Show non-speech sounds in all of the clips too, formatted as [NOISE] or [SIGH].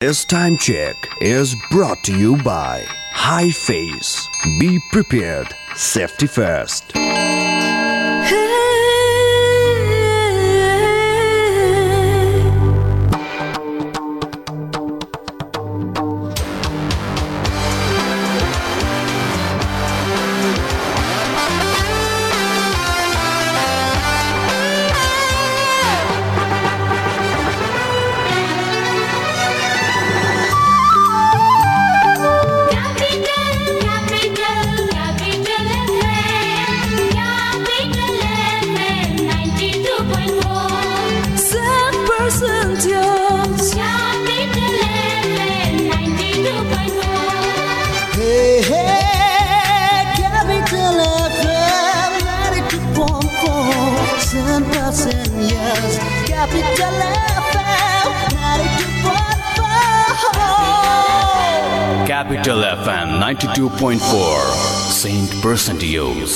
This time check is brought to you by High Face. Be prepared. Safety first. 92.4 Saint Percentios.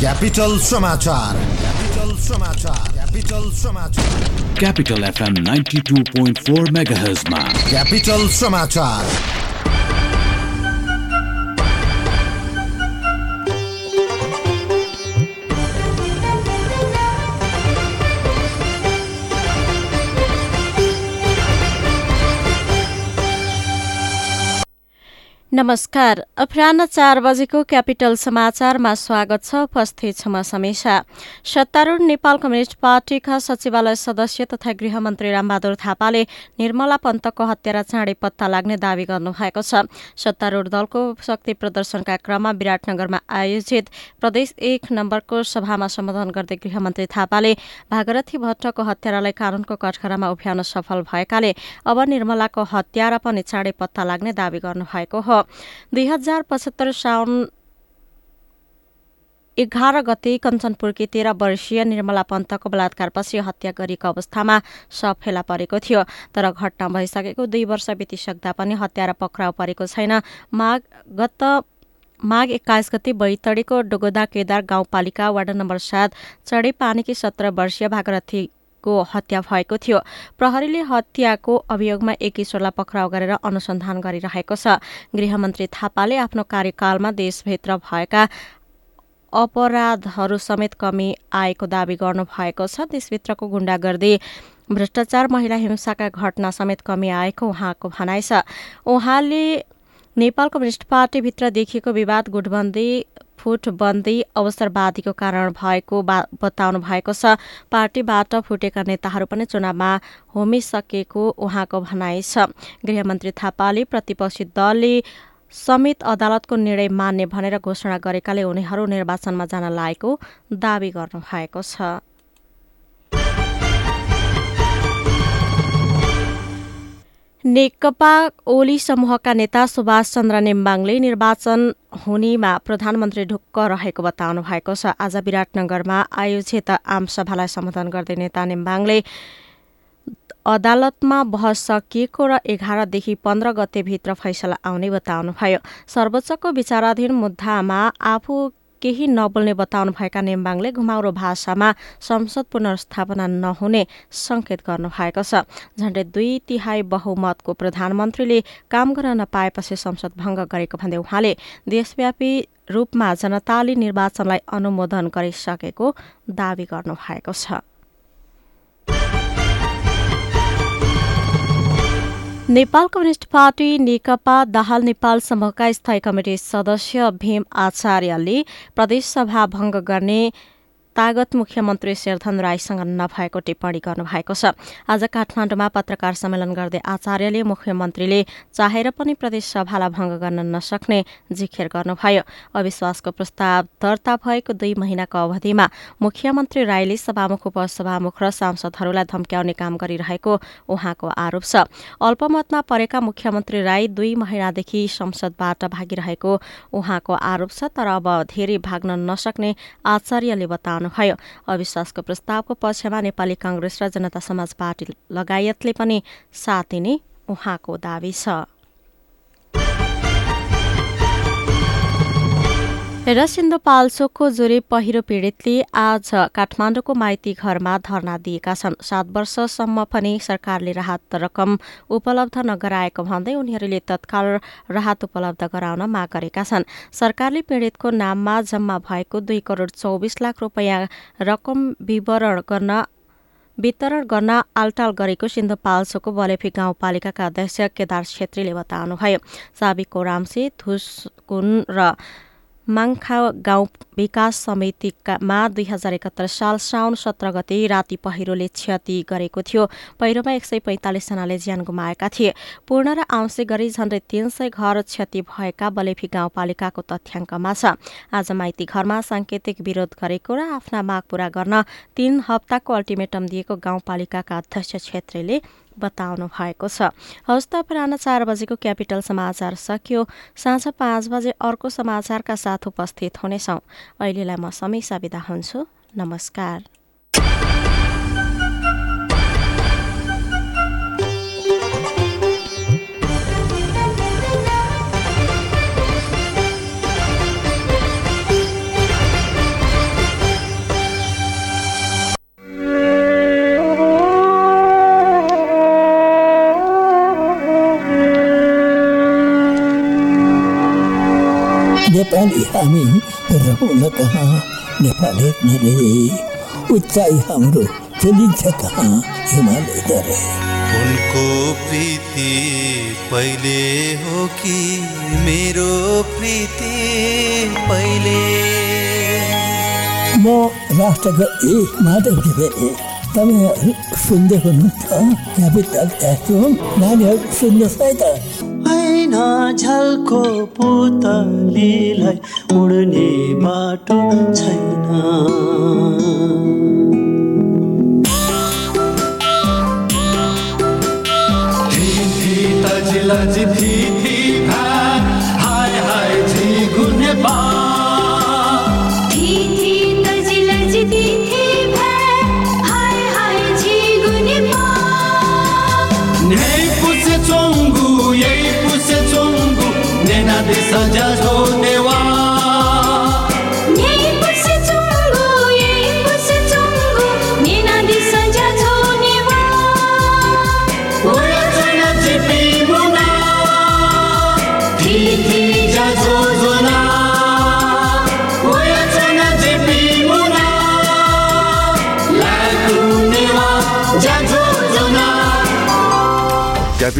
Capital समाचार capital समाचार capital समाचार Capital FM 92.4 MHz मा capital समाचार नमस्कार। अपराह चार बजेको क्यापिटल समाचारमा स्वागत छ। उपस्थित छ म समीक्षा। सत्तारूढ नेपाल कम्युनिष्ट पार्टीका सचिवालय सदस्य तथा गृहमन्त्री रामबहादुर थापाले निर्मला पन्तको हत्यारा चाँडै पत्ता लाग्ने दावी गर्नुभएको छ। सत्तारूढ दलको शक्ति प्रदर्शनका क्रममा विराटनगरमा आयोजित प्रदेश एक नम्बरको सभामा सम्बोधन गर्दै गृहमन्त्री थापाले भागरथी भट्टको हत्यारालाई कानूनको कठघरामा उभ्याउन सफल भएकाले अब निर्मलाको हत्यारा पनि चाँडै पत्ता लाग्ने दावी गर्नुभएको हो। दुई हजार पचहत्तर साउन एघार गते कञ्चनपुरकी तेह्र वर्षीय निर्मला पन्तको बलात्कारपछि हत्या गरिएको अवस्थामा शव फेला परेको थियो। तर घटना भइसकेको दुई वर्ष बितिसक्दा पनि हत्यारा पक्राउ परेको छैन। माघ गत माघ एक्काइस गते बैतडीको डोगोदा केदार गाउँपालिका वार्ड नम्बर सात चढी पानीकी सत्र वर्षीय भागरथी को हत्या भएको थियो। प्रहरीले हत्याको अभियोगमा एक किशोरलाई पक्राउ गरेर अनुसन्धान गरिरहेको छ। गृहमन्त्री थापाले आफ्नो कार्यकालमा देशभित्र भएका अपराधहरू समेत कमी आएको दावी गर्नुभएको छ। देशभित्रको गुण्डागर्दी भ्रष्टाचार महिला हिंसाका घटना समेत कमी आएको उहाँको भनाइ छ। उहाँले नेपाल कम्युनिष्ट पार्टीभित्र देखिएको विवाद गुटबन्दी फुटबन्दी अवसरवादीको कारण भएको बताउनु भएको छ। पार्टीबाट फुटेका नेताहरू पनि चुनावमा होमिसकेको उहाँको भनाइ छ। गृहमन्त्री थापाले प्रतिपक्षी दलले समेत अदालतको निर्णय मान्ने भनेर घोषणा गरेकाले उनीहरू निर्वाचनमा जान लागेको दावी गर्नुभएको छ। नेकपा ओली समूहका नेता सुभाष चन्द्र नेम्बाङले निर्वाचन हुनेमा प्रधानमन्त्री ढुक्क रहेको बताउनु भएको छ। आज विराटनगरमा आयोजित आमसभालाई सम्बोधन गर्दै नेता नेम्बाङले अदालतमा बहस सकिएको र एघारदेखि पन्ध्र गतेभित्र फैसला आउने बताउनुभयो। सर्वोच्चको विचाराधीन मुद्दामा आफू केही नबोल्ने बताउनु भएका नेम्बाङले घुमाउरो भाषामा संसद पुनर्स्थापना नहुने संकेत गर्नुभएको छ। झण्डै दुई तिहाई बहुमतको प्रधानमन्त्रीले काम गर्न नपाएपछि संसद भङ्ग गरेको भन्दै उहाँले देशव्यापी रूपमा जनताले निर्वाचनलाई अनुमोदन गरिसकेको दावी गर्नुभएको छ। नेपाल कम्युनिष्ट पार्टी नेकपा दाहाल नेपाल समूहका स्थायी कमिटी सदस्य भीम आचार्यले प्रदेशसभा भङ्ग गर्ने तागत मुख्यमन्त्री शेरधन राईसँग नभएको टिप्पणी गर्नुभएको छ। आज काठमाडौँमा पत्रकार सम्मेलन गर्दै आचार्यले मुख्यमन्त्रीले चाहेर पनि प्रदेशसभालाई भङ्ग गर्न नसक्ने जिखेर गर्नुभयो। अविश्वासको प्रस्ताव दर्ता भएको दुई महिनाको अवधिमा मुख्यमन्त्री राईले सभामुख उपसभामुख र सांसदहरूलाई धम्क्याउने काम गरिरहेको उहाँको आरोप छ। अल्पमतमा परेका मुख्यमन्त्री राई दुई महिनादेखि संसदबाट भागिरहेको उहाँको आरोप छ तर अब धेरै भाग्न नसक्ने आचार्यले बताउनुभयो अविश्वासको प्रस्तावको पक्षमा नेपाली कांग्रेस र जनता समाज पार्टी लगायतले पनि साथ दिने उहाँको दावी छ। र सिन्धुपाल्चोकको जोरे पहिरो पीडितले आज काठमाडौँको माइती घरमा धरना दिएका छन्। सात वर्षसम्म पनि सरकारले राहत रकम उपलब्ध नगराएको भन्दै उनीहरूले तत्काल राहत उपलब्ध गराउन माग गरेका छन्। सरकारले पीडितको नाममा जम्मा भएको दुई करोड चौबिस लाख रुपियाँ रकम विवरण गर्न वितरण गर्न आलटाल गरेको सिन्धुपाल्चोकको बलेफी गाउँपालिकाका अध्यक्ष केदार छेत्रीले बताउनुभयो। साबिको रामसे धुसकुन र माङखा गाउँ विकास समितिकामा दुई हजार एकात्तर साल साउन सत्र गते राति पहिरोले क्षति गरेको थियो। पहिरोमा एक सय पैंतालिसजनाले ज्यान गुमाएका थिए। पूर्ण र आंशिक गरी झण्डै तीन सय घर क्षति भएका बलेफी गाउँपालिकाको तथ्याङ्कमा छ। आज माइती घरमा साङ्केतिक विरोध गरेको र आफ्ना माग पूरा गर्न तीन हप्ताको अल्टिमेटम दिएको गाउँपालिकाका अध्यक्ष छेत्रीले बताउनु भएको छ। हवस् त पुरानो चार बजेको क्यापिटल समाचार सकियो। साँझ पाँच बजे अर्को समाचारका साथ उपस्थित हुनेछौँ। अहिलेलाई म समीक्षा बिदा हुन्छु। नमस्कार। नेपाली हामी रहौँ कहाँ? नेपाली नरे उचाइ हाम्रो चलिन्छ कहाँ? हिमालय दरे। उनको प्रीति पहिले हो कि मेरो प्रीति पहिले? म राष्ट्रको एक माधव तपाईँहरू सुन्दै हुनुहुन्छ नानीहरू सुन्नुहोस् है त होइन झल्को पुतलीलाई उड्ने बाटो छैन थी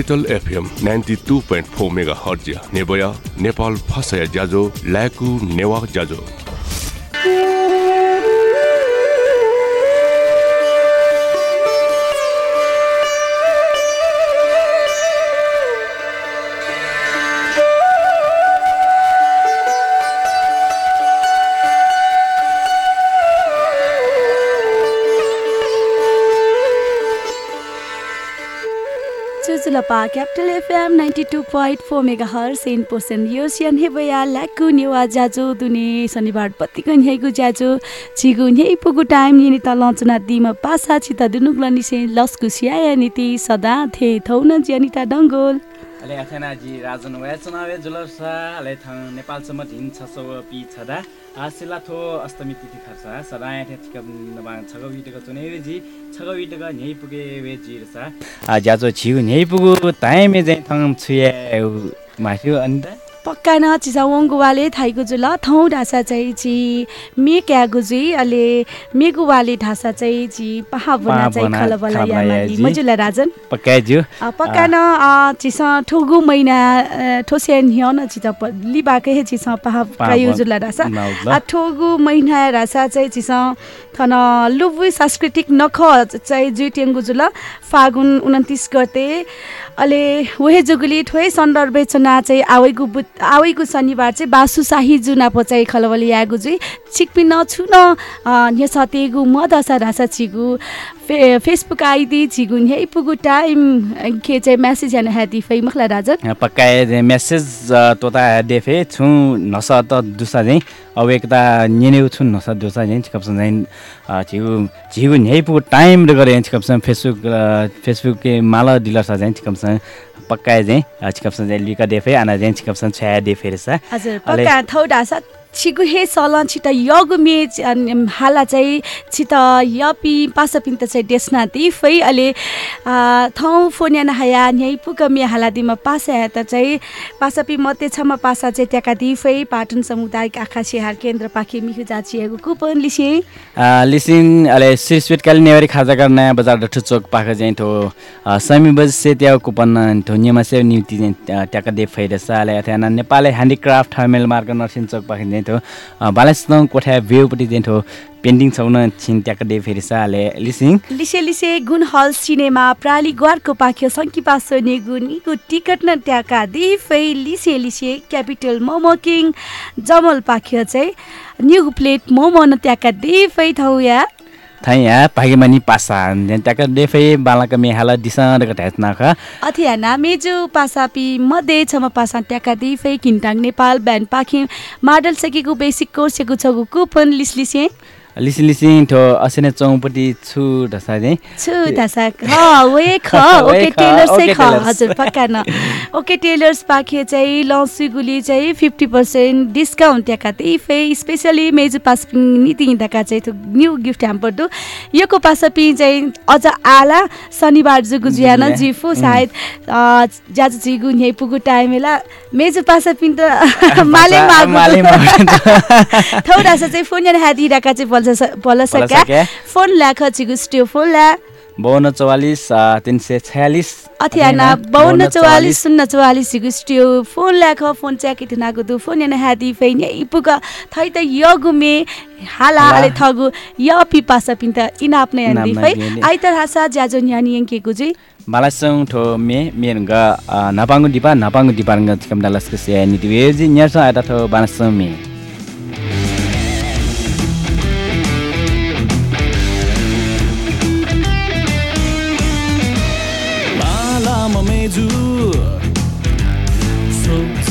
capital FM ninety two point four megahertz नेबया Nepal फसया ज्याजो ल्याकु नेवा ज्याजो capital FM ninety two point four megahertz Sen पोसन यो सियन हेबया ल्याकु नेवा जाजो दुने शनिबार पत्तिको न्याइगु जाजो छिगु न्याइ पुगु टाइम निनि त लचुना दिम पासा छिता दुनुग्ल निसे लस्कु सियाया नीति सदा थे थौन ज्यानिता डङ्गोल अले अथेनाजी राजन वया चुनावे जुलसा अले थङ नेपाल सम्म ढिन छ सौ पि छदा। आसिला थो अष्टमी तिथि खर्सा सदा याथे थिक नबाङ छगौ विटको चुनेवेजी छगौ विटको न्याइ पुगे वेजी आ ज्याजो छिउ न्याइ पुगु ताइमे चाहिँ थङ छुया माथि अनि त पक्का न चिसा वङ्गुवाले जुल थौ ढासा चाहिँ ची मे क्यागु जी अले मेगुवाले ढासा चाहिँ ची पहा बना चाहिँ खलबला। मजुला राजन। पक्काज्यू अ, पक्का न चिसा ठुगु महिना अ, ठोसे न्ह्यो न चिसा प- लिबाकै हे चिसा पहा प्रयो जुला रासा नाउला। आ ठोगु महिना रासा चाहिँ चिसा थन लुबु सांस्कृतिक नख चाहिँ जुल फागुन उन्तिस गते। अले वहे जुगुली सन्दर्भ चुना चाहिँ आवैगु बुत आवैगु शनिबार चाहिँ बासु शाही जुना पचाइ खलवली यागु जुइ छिकपि नछु न सतेगु म दशा रासा छिगु फे फेसबुक आइडी छिगु न्याइ पुगु टाइम के चाहिँ म्यासेज हेर्न ह्यादी फै मखला राजन पक्काए मेसेज तोता देफे छु नस त दुसा चाहिँ अब एकता नेनेउ छु नस दुसा चाहिँ छिकप्सन चाहिँ छिगु छिगु न्याइपु टाइम र गरे छिकप्सन फेसबुक फेसबुक के माला डिलर छ चाहिँ छिकप्सन पक्काए चाहिँ छिकप्सन चाहिँ लिका देफे आना चाहिँ छिकप्सन छ्या देफे रहेछ हजुर पक्का थौ ढासा छिगु हे सल छिट यगु मे च- अन- हाला चाहिँ छिट यपि पिन्त चाहिँ डेस्ना ती फै अहिले थौ फोनिया नहाया न्याइ पुग मे हाला दिमा पासा त चाहिँ पासा पि मते छमा पासा चाहिँ त्यहाँ दी। फै पाटन सामुदायिक आँखा सिहार केन्द्र पाखे मिहु जाचिएको कुपन लिसे आ, लिसिन अले सिस्पिटकाली नेवारी खाजाका नयाँ बजार डठु चोक पाखा चाहिँ थो समी बज से त्या कुपन थो नियम से निम्ति चाहिँ त्या- त्याका दे फैरस। अले अथाना नेपाली ह्यान्डिक्राफ्ट हमेल मार्ग नर्सिङ चोक पाखा चाहिँ थो बालेस्तङ कोठा चाहिँ थो पेन्टिङ छौन छिन त्याका दे फेरिस लिसिङ लिसे लिसे गुण हल सिनेमा प्राली ग्वारको पाख्यो सङ्की पासो नेगुन इगु टिकट न ट्याका दिफै लिसे लिसे क्यापिटल मोमो किङ जमल पाख्यो चाहिँ न्यु प्लेट मोमो न ट्याका दिफै थौ या। थाइ या पागेमानी पासा त्याका दे फै बालाका मेहाला दिसँग घटायत नाख। अथियाना मेजु पासापी मध्ये छमा पासा ट्याका दिफै किन्टाङ नेपाल ब्यान्ड पाखे माडल सकेको बेसिक कोर्सेको छगु कुपन लिस। लिसे लिसिङ थो असिने चौपट्टि छु ढसा चाहिँ छु तासा ह वे ख [LAUGHS] ओके टेलर्स चाहिँ ख। हजुर पक्का न। [LAUGHS] ओके टेलर्स पाखे चाहिँ लौसी गुली चाहिँ फिफ्टी पर्सेन्ट डिस्काउन्ट त्यहाँ त्यही फे स्पेसली मेजु पासपिङ नीति हिँड्दाका चाहिँ थु न्यू गिफ्ट ह्याम्पर दु योको पासपिङ चाहिँ अझ आला शनिबार जुगु जुयान जिफु सायद ज्याजु जिगु न्याइ पुगु टाइमेला मेजु पासपिङ त माले माले मागु थोड़ा सा चाहिँ फोन यहाँ हादिरहेका चाहिँ बल्छ बल्ल बल्ल सका सके। फोन छिगु स्ट्यो फोन ल्या बाउन्न चौवालिस तिन सय छयालिस। अथियाना बाउन्न चौवालिस शून्य चौवालिस। हिगु स्ट्यो फोन ल्याख फोन च्याकिट नागु दु फोन याना हादी फेन इपुग थै त यगु मे हाला। हाला। थगु य पिपासा पिन्त इनाप नै यान्दी फै। आइतर हासा ज्याजो न्यानी यङ्केको चाहिँ बालासङ ठो मे मेरङ्ग नपाङ्गु दिपा नपाङ्गु दिपाङ्ग चिकम डालसको से निति वेजी न्यास आटा ठो बालासङ मे।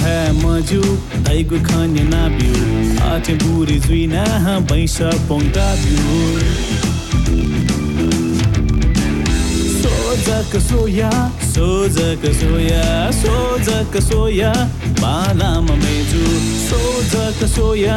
है मजू धैगु ठाने नाब्यो आठ बुरी जुइना पैसा पङ्काब्यो सांसद है मजू धैगु खाने नाब्यो आठ बुरी जुइना पैसा पङ्काब्यो सोजक सोया सोजक सोया सोजक सोया बालाम मेजु सोजक सोया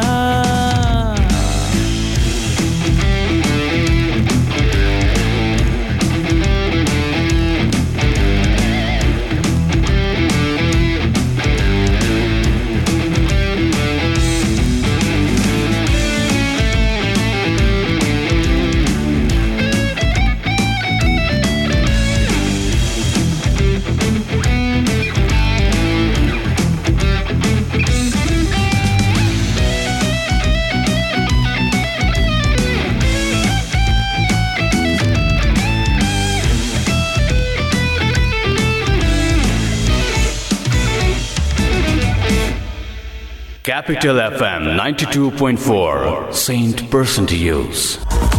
Capital FM 92.4, Saint Person to Use.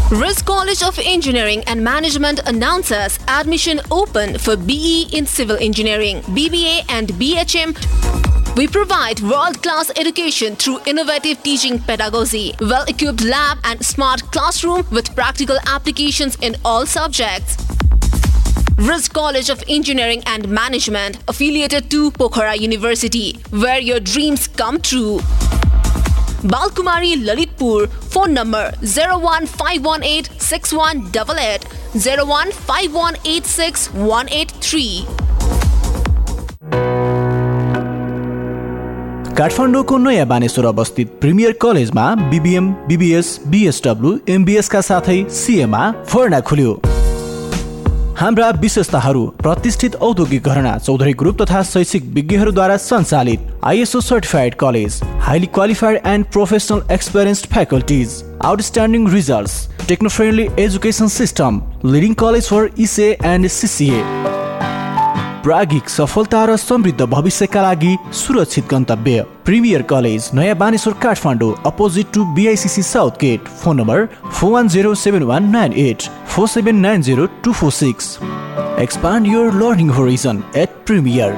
Risk College of Engineering and Management announces admission open for BE in Civil Engineering, BBA, and BHM. We provide world class education through innovative teaching pedagogy, well equipped lab, and smart classroom with practical applications in all subjects. Risk College of Engineering and Management, affiliated to Pokhara University, where your dreams come true. Balkumari Lalitpur, phone number 01518 6188 01518 183. काठमाडौँको नयाँ बानेश्वर अवस्थित premier कलेजमा BBM BBS BSW एमबिएसका साथै CMA फर्ना खुल्यो हाम्रा विशेषताहरू प्रतिष्ठित औद्योगिक घरना चौधरी ग्रुप तथा शैक्षिक विज्ञहरूद्वारा सञ्चालित ISO certified college highly qualified and professional experienced faculties outstanding results techno friendly education system leading college for ECA and CCA प्रागिक सफलता र समृद्ध भविष्यका लागि सुरक्षित गन्तव्य। प्रिमियर कलेज नयाँ Baneshwor Kathmandu opposite to BICC south gate. Phone number four one zero seven one nine eight four seven nine zero two four six. Expand your learning horizon at premier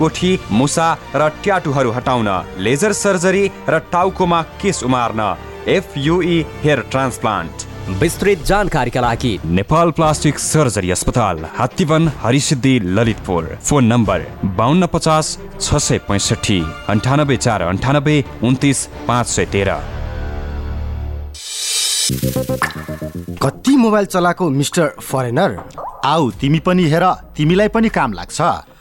कोठी मुसा र ट्याटुहरू हटाउन laser surgery र टाउकोमा केस उमार्न। FUE hair transplant. विस्तृत जानकारीका लागि Nepal plastic surgery अस्पताल हात्तीवन हरिसिद्धि ललितपुर। फोन नम्बर बाहन्न पचास छ सय पैँसठी अन्ठानब्बे चार अन्ठानब्बे उन्तिस पाँच सय तेह्र। कति मोबाइल चलाएको मिस्टर फरेनर? आऊ तिमी पनि हेर तिमीलाई पनि काम लाग्छ।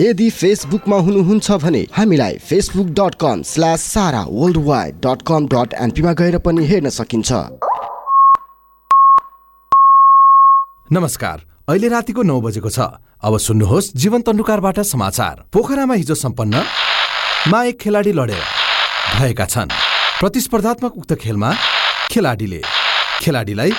यदि फेसबुकमा हुनुहुन्छ भने हामीलाई Facebook dot com slash Sara worldwide dot com dot एनपीमा गएर पनि हेर्न सकिन्छ। नमस्कार अहिले रातिको नौ बजेको छ। अब सुन्नुहोस् जीवन तन्डुकारबाट समाचार। पोखरामा हिजो सम्पन्न मा एक खेलाडी लडेर भएका छन्। प्रतिस्पर्धात्मक उक्त खेलमा खेलाडीले खेलाडीलाई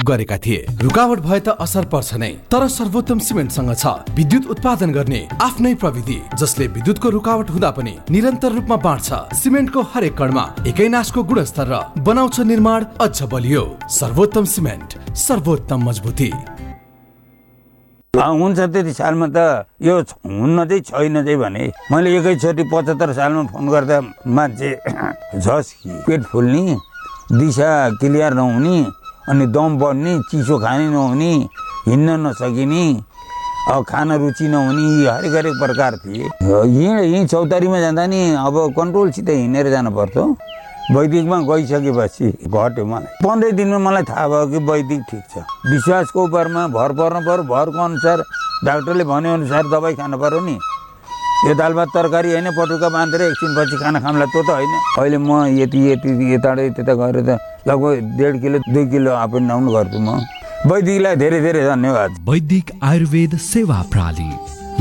गरेका थिए। रुकावट भए त असर पर्छ नै तर सर्वोत्तम सिमेन्टसँग छ। विद्युत उत्पादन गर्ने आफ्नै प्रविधि जसले विद्युतको रुकावट हुँदा पनि निरन्तर रूपमा बाँड्छ। सिमेन्टको हरेक कणमा एकै नासको गुणस्तर र बनाउँछ निर्माण अझ बलियो। सर्वोत्तम सिमेन्ट सर्वोत्तम मजबुती। हुन्छ त्यति सालमा त यो हुन्न चाहिँ छैन चाहिँ भने मैले एकैचोटि पचहत्तर सालमा फोन गर्दा मान्छे झस् पेट फुल्ने दिशा क्लियर नहुने अनि दम बढ्ने चिसो खाने नहुने हिँड्न नसकिने अब खान रुचि नहुने यी हरेक हरेक प्रकार थिए। यहीँ यहीँ चौतारीमा जाँदा नि अब कन्ट्रोलसित हिँडेर जानु पर्थ्यो। वैदिकमा गइसकेपछि घट्यो मलाई। पन्ध्र दिनमा मलाई थाहा भयो कि वैदिक ठिक छ। विश्वासको उपरमा भर पर्नु पऱ्यो भरको अनुसार डाक्टरले भनेअनुसार दबाई खानु पऱ्यो नि। यो दाल भात तरकारी होइन पटुका बाँधेर एकछिनपछि खाना खामला त्यो त होइन। अहिले म यति यति यताबाट त्यता गएर त लगभग डेढ किलो दुई किलो एन्ड डाउन गर्छु म। वैदिकलाई धेरै धेरै धन्यवाद। वैदिक आयुर्वेद सेवा प्रणाली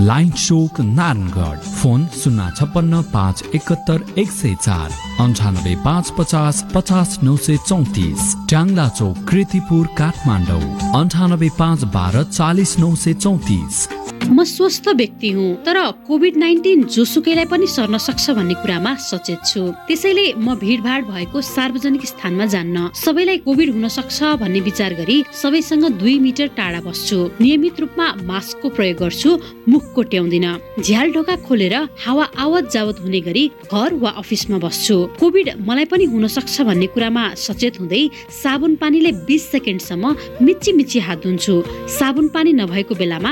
लाइन चोक नारायणगढ फोन शून्य छप्पन्न पाँच एकहत्तर एक सय चार अन्ठानब्बे पाँच पचास पचास नौ सय चौतिस ट्याङ्ला चोक कृतिपुर काठमाडौँ अन्ठानब्बे पाँच बाह्र चालिस नौ सय चौतिस। म स्वस्थ व्यक्ति हुँ तर कोभिड नाइन्टिन जोसुकैलाई पनि सर्न सक्छ भन्ने कुरामा सचेत छु। त्यसैले म भिडभाड भएको सार्वजनिक स्थानमा जान्न सबैलाई कोभिड हुन सक्छ भन्ने विचार गरी सबैसँग दुई मिटर टाढा बस्छु। नियमित रूपमा मास्कको प्रयोग गर्छु मुख कोट्याउँदिन। झ्याल ढोका खोलेर हावा आवत जावत हुने गरी घर वा अफिसमा बस्छु। कोभिड मलाई पनि हुन सक्छ भन्ने कुरामा सचेत हुँदै साबुन पानीले बिस सेकेन्डसम्म मिची मिची हात धुन्छु। साबुन पानी नभएको बेलामा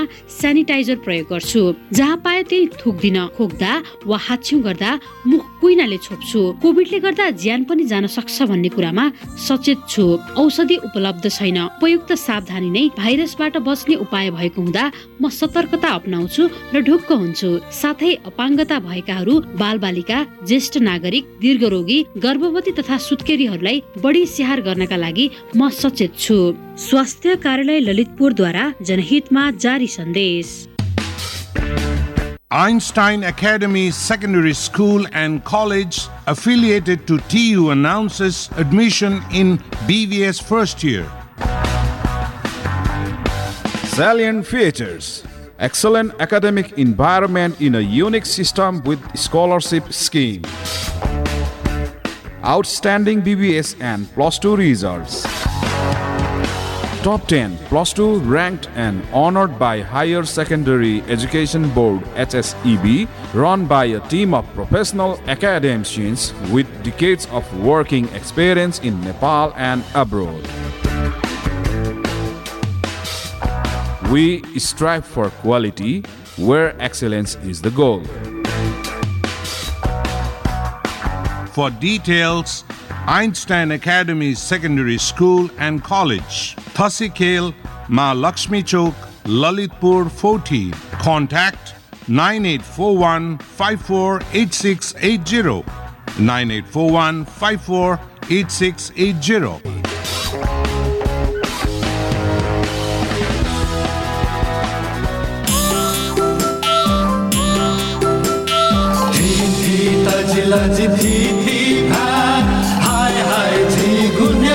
सेनिटाइजर प्रयोग गर्छु। जहाँ पाए त्यही थुक्दिन। खोक्दा वा हाछ्यौँ गर्दा मुख कुइनाले छोप्छु। कोभिडले गर्दा ज्यान पनि जान सक्छ भन्ने कुरामा सचेत छु। औषधि उपलब्ध छैन। उपयुक्त सावधानी नै भाइरसबाट बच्ने उपाय भएको हुँदा म सतर्कता अप्नाउँछु र ढुक्क हुन्छु। साथै अपाङ्गता भएकाहरू बालबालिका ज्येष्ठ नागरिक दीर्घरोगी गर्भवती तथा सुत्केरीहरूलाई बढी स्याहार गर्नका लागि म सचेत छु। स्वास्थ्य कार्यालय ललितपुरद्वारा जनहितमा जारी सन्देश। Einstein Academy Secondary School and College, affiliated to TU, announces admission in BVS first year. Salient features excellent academic environment in a unique system with scholarship scheme. Outstanding BBS and plus 2 results. Top 10 plus 2 ranked and honored by Higher Secondary Education Board HSEB run by a team of professional academicians with decades of working experience in Nepal and abroad. We strive for quality where excellence is the goal. For details, Einstein Academy Secondary School and College, Thasikel, Ma Lakshmi Chowk, Lalitpur 40. Contact 9841 548680. 9841 548680.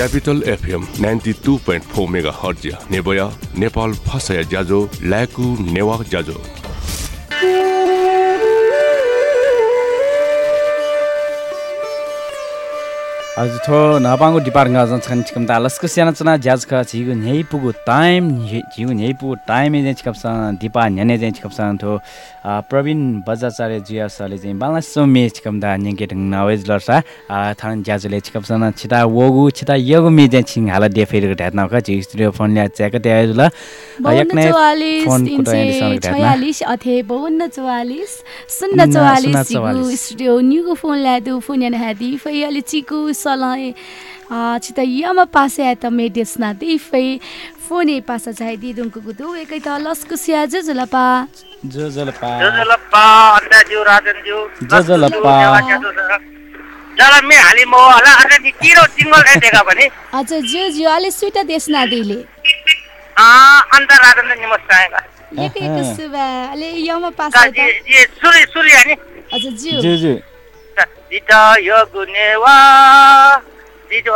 Capital FM ninety two point four megahertz नेबया Nepal फसया ज्याजो ल्याकु नेवा ज्याजो हजुर थो नपाङ्गो department Gajan छन् चिकम त लस्क स्याना चना ज्याज ख झिगु न्याइ पुगु टाइम झिगु न्याइ पुगु टाइम चाहिँ चिकम दिपा न्याने चाहिँ चिकम थो आ, प्रवीण बजाचार्य जिया सरले चाहिँ बाला सोमे चिकम दा न्याङ्के ढङ नवेज लर्सा थान ज्याजुले चिकम सन छिता वगु छिता यगु मे चाहिँ छिङ हाला देफेर ढ्यात नख झिग स्टुडियो फोन ल्या च्याक त्या ल बाउन्न चौवालिस फोन कुटा सय ढ्यात अथे चौवालिस चौवालिस। चिकु स्टुडियो न्युको फोन ल्यादु फोन यान हादी छित यम पासे या त मेडियस ना दी फै फोन ए पासा चाहे दी दुङको गुदु एकै त लस्कु स्या जलपा। जो जलपा। जलप्पा अन्दाज्यू राजनज्यू जलप्पा जल मे हाली मो होला अर्का किरो सिङ्गल एटेका भने हजुर ज्यू ज्यू अलि सुइटा देश ना दिले। अन्त राजन नमस्कार एकै एक सुबा अलि यम पासा त ये सुली सुली अनि हजुर ज्यू। जो जो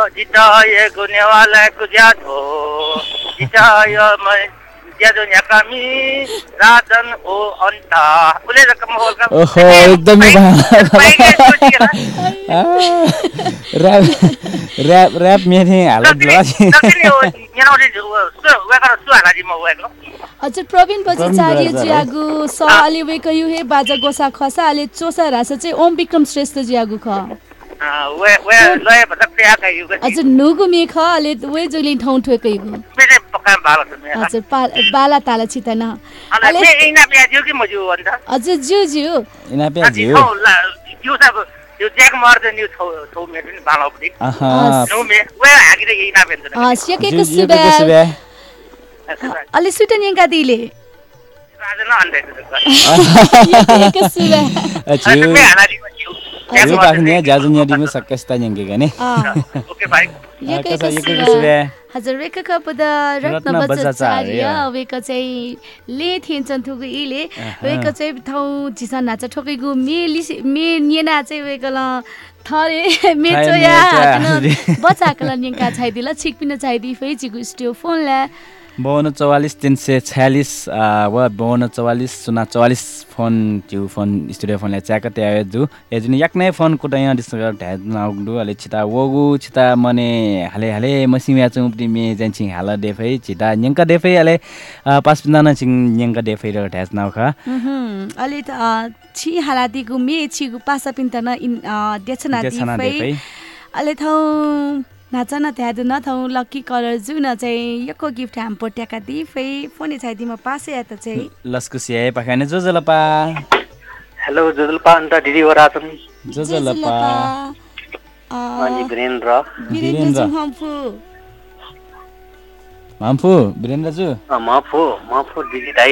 जित यो गुनेवा जित जित यो मै ओहो एकदमै [LAUGHS] ऱ्याप ऱ्याप ऱ्याप मेथे हालत हजुर प्रवीण बजी प्रवीण चार्य बजाचार्य। जियागु स अलि वेक यु हे बाजा गोसा खसा अलि चोसा रासा चाहिँ ओम विक्रम श्रेष्ठ जियागु ख। हजुर नुगु मेख अले वे जोली ठाउँ ठोकैगु बाला हजुर ताला अन्त हजुर ज्यू ज्यू यु सब अलि सुटन यङ्का दिले राजन अन्ते यकेको सुबे जियो मे हाना दि जियो पाखने जाजु न्या दिमे सक्कस्ता न्यंगे गने ओके भाइ कसा यकेको यके सुबे हजुर रेखा पद रत्न बच्चाचार्य। वेक चाहिँ ले थिएन्छन् थुगु इले। वेक चाहिँ ठाउँ झिसन नाच ठोकेगु मे लिस मे निना चाहिँ वेकल थरे मे थाय चोया मेचा। बचाकल निका छाइदिला छिक पिन छाइदि फेचिगु स्टियो फोन ला बाउन्न चौवालिस तिन सय छयालिस वा बाउन्न चौवालिस शून्य चौवालिस फोन त्यो फोन स्टुडियो फोनले च्याक त्या जु। एजुन याक्नै फोन कुटा यहाँ डिस्क ढ्याज अले छिता वगु छिता मने हाले हाले मसिम्या चुप्टी मे जान्छि हाल देफै छिता न्यङ्क देफै अले पाँच पिन्दाना छिङ न्यङ्क देफै र ढ्याज नाउखा अलि त अ, छि मे छिगु पासा पिन्तन इन देछना दिफै। अहिले ठाउँ नाचन त्यादु न ठाउँ लक्की कलर जु न चाहिँ यको गिफ्ट हाम पोट्याका दि फै फोने छाइदि म पासे या त चाहिँ। लस्कुसिया पाखाने जो जलपा हेलो जुजुल्पा अन्त दिदी वराछन् जो जलपा अनि वीरेन्द्र। वीरेन्द्र हम्फु। माम्फु वीरेन्द्रजु अ, म फो म फो दिदी दाइ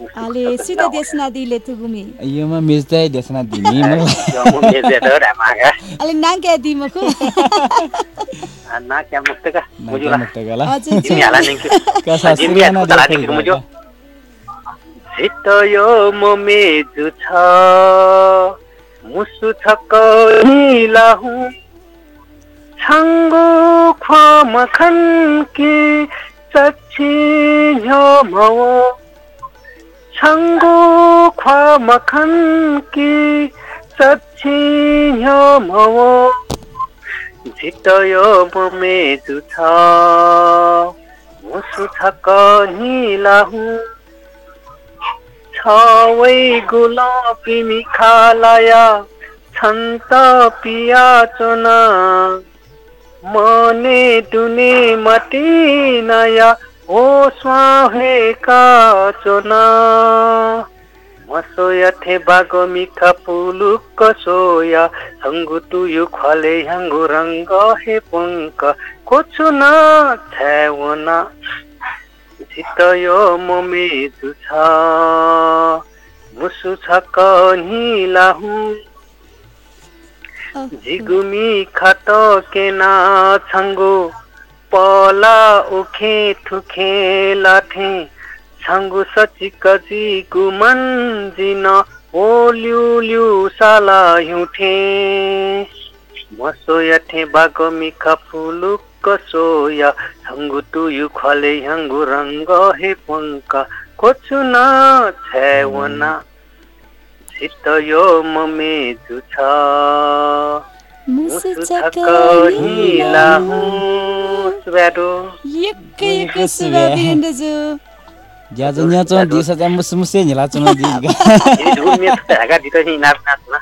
आले सिधा देशना दिले थुगुमे योमा मिच्दै देसना दिमी म या म मेजे त रामागा अले नाङ्क्या दिमको ना क्या मुक्तका मुजुला। मुक्तकाला। हजुर जिमी हाला नि सिरियाना हात देख्दै मुजु मुजु सित यो म मेजु छ। मुसु छ कहिला हुँ। छङ्गो ख्वा मखन के सच्ची झ्यो मौ छङ्गो ख्वा मखन के सच्ची झ्यो मौ झिटयो म मेजु छ मुसु छ कहिला हुँ छवै गुलाबी मिखालया छन्त पिया चोना मने दुने मटी चोना मसोयथे बागो मिठा पुलुक सोया। हङ्गु तुयु ख्वाले हङ्गु रङ्ग हे पङ्क। कोछु न छ्यावना झिटयो ममेजु छ। मुसु छ कहिला हुँ। झिगुमी खत केना छङ्गु। पला उखे थुखे लाथे छङ्गु सची कजी गुमन जिन ओ लिउ लिउ साला हिउँठे। मसोयठे बागो मिखा फुलुक सोया हङ्गु तुयु खले हङ्गु रङ्ग हे पङ्क कोछु न छेवना सित यो ममेजु छ। मुसु छ कहिला हुँ सुब्याडो यक्कै यक्कै सुबा वीरेन्द्रजु ज्याजो न्याचो दिस चाहिँ मुसु मुसे झिला चुन दिगा। दिदी ढुल मेच त हागा दित नि नाप नाच न।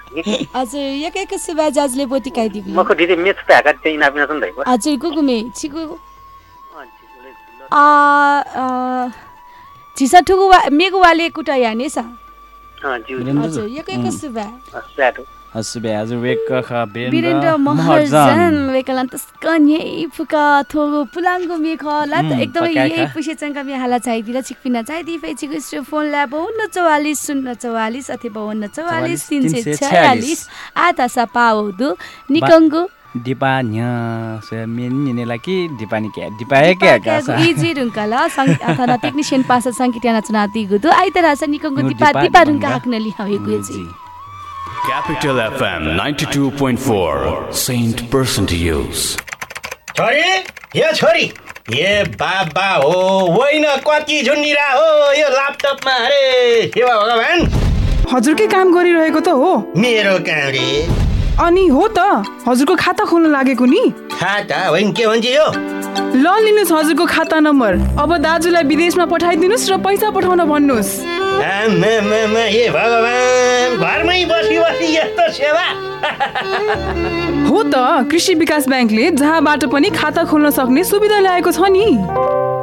हजुर यक्कै सुबा जाजले बोटी काइदिगु मको दिदी मेच त हागा चाहिँ नाप नाच न दैको हजुर गुगुमे छिगु आ आ, झिसा ठुगु वा मेगु वाले कुटा याने सा सुबा हसुबे हजुर वेक ख वीरेन्द्र महर्जन वेकलन तस्कन्ये फुका थो पुलाङ्गो मेख ला त एकदमै। यही पुसे चङ्का मे हाला चाहिदिला छिकपिना चाहिदि फेचिको स्टो फोन ल्या बाउन्न चौवालिस शून्य चौवालिस अथवा बाउन्न चौवालिस तिन सय छयालिस आधा सा पाउँदु निकङ्गु दिपा न्या से मेन निनेला कि दिपा नि के दिपा है के का सा इजी रुङ्कल अथवा टेक्निसियन पास सङ्गीत्याना चुनाती गुदु आइतरा सा निकङ्गु दिपा दिपा रुङ्का दिपा। हाक्नली हवेगु जी Capital FM 92.4 Saint Person to Use. छोरी यो छोरी ए बाबा हो होइन कति झुन्डिरा हो यो ल्यापटपमा अरे सेवा भगवान्। हजुरकै काम गरिरहेको त हो। मेरो काम रे। अनि हो त हजुरको खाता खोल्न लागेको नि? खाता होइन के भन्छ यो? ल लिनुहोस् हजुरको खाता नम्बर। अब दाजुलाई विदेशमा पठाइदिनुहोस् र पैसा पठाउन भन्नुहोस्। ए भगवान्। घरमै बसी बसी यस्तो सेवा। हो त कृषि विकास ब्याङ्कले जहाँबाट पनि खाता खोल्न सक्ने सुविधा ल्याएको छ नि।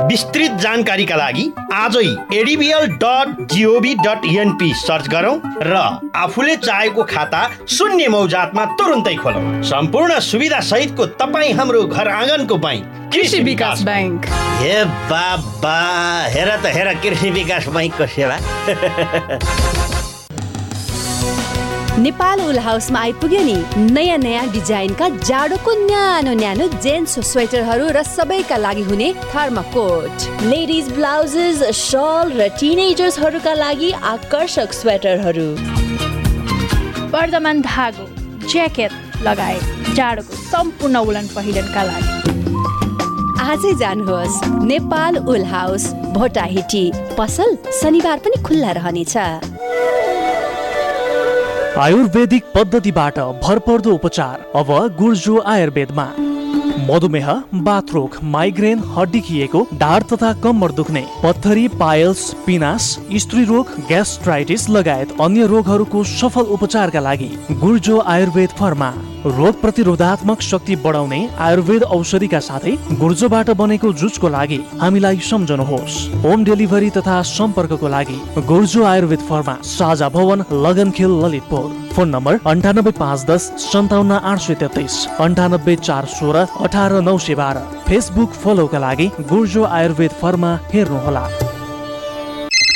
विस्तृत जानकारीका लागि आजै ADBL dot gov dot NP search गरौँ र आफूले चाहेको खाता शून्य मौजातमा तुरुन्तै खोलौँ। सम्पूर्ण सुविधा सहितको तपाईँ हाम्रो घर आँगनको बैङ्क कृषि विकास ब्याङ्क। हे बाबा हेर त हेर कृषि विकास बैङ्कको सेवा। [LAUGHS] नेपाल उल हाउसमा आइपुग्यो नि। नयाँ नयाँ डिजाइनका जाडोको न्यानो न्यानो जेन्ट्स स्वेटरहरू र सबैका लागि हुने थर्माकोट लेडिज ब्लाउजेस सल र टिनेजर्सहरूका लागि आकर्षक स्वेटरहरू। वर्धमान धागो ज्याकेट लगायत जाडोको सम्पूर्ण उलन पहिरनका लागि। आजै जानुहोस् नेपाल उल हाउस भोटाहिटी। पसल शनिबार पनि खुल्ला रहनेछ। आयुर्वेदिक पद्धतिबाट भरपर्दो उपचार अब गुर्जो आयुर्वेदमा। मधुमेह बाथरोग माइग्रेन हड्डी खिएको ढाड तथा कम्मर दुख्ने पत्थरी पायल्स पिनास स्त्री रोग ग्यास्ट्राइटिस लगायत अन्य रोगहरूको सफल उपचारका लागि गुर्जो आयुर्वेद फर्मा रोग प्रतिरोधात्मक शक्ति बढाउने आयुर्वेद औषधिका साथै गुर्जोबाट बनेको जुसको लागि हामीलाई सम्झनुहोस्। होम डेलिभरी तथा सम्पर्कको लागि गुर्जो आयुर्वेद फर्मा साझा भवन लगनखेल ललितपुर। फोन नम्बर अन्ठानब्बे पाँच दस सन्ताउन्न आठ सय तेत्तिस अन्ठानब्बे चार सोह्र अठार नौ सय बाह्र। फेसबुक फलोका लागि गुर्जो आयुर्वेद फर्मा हेर्नुहोला।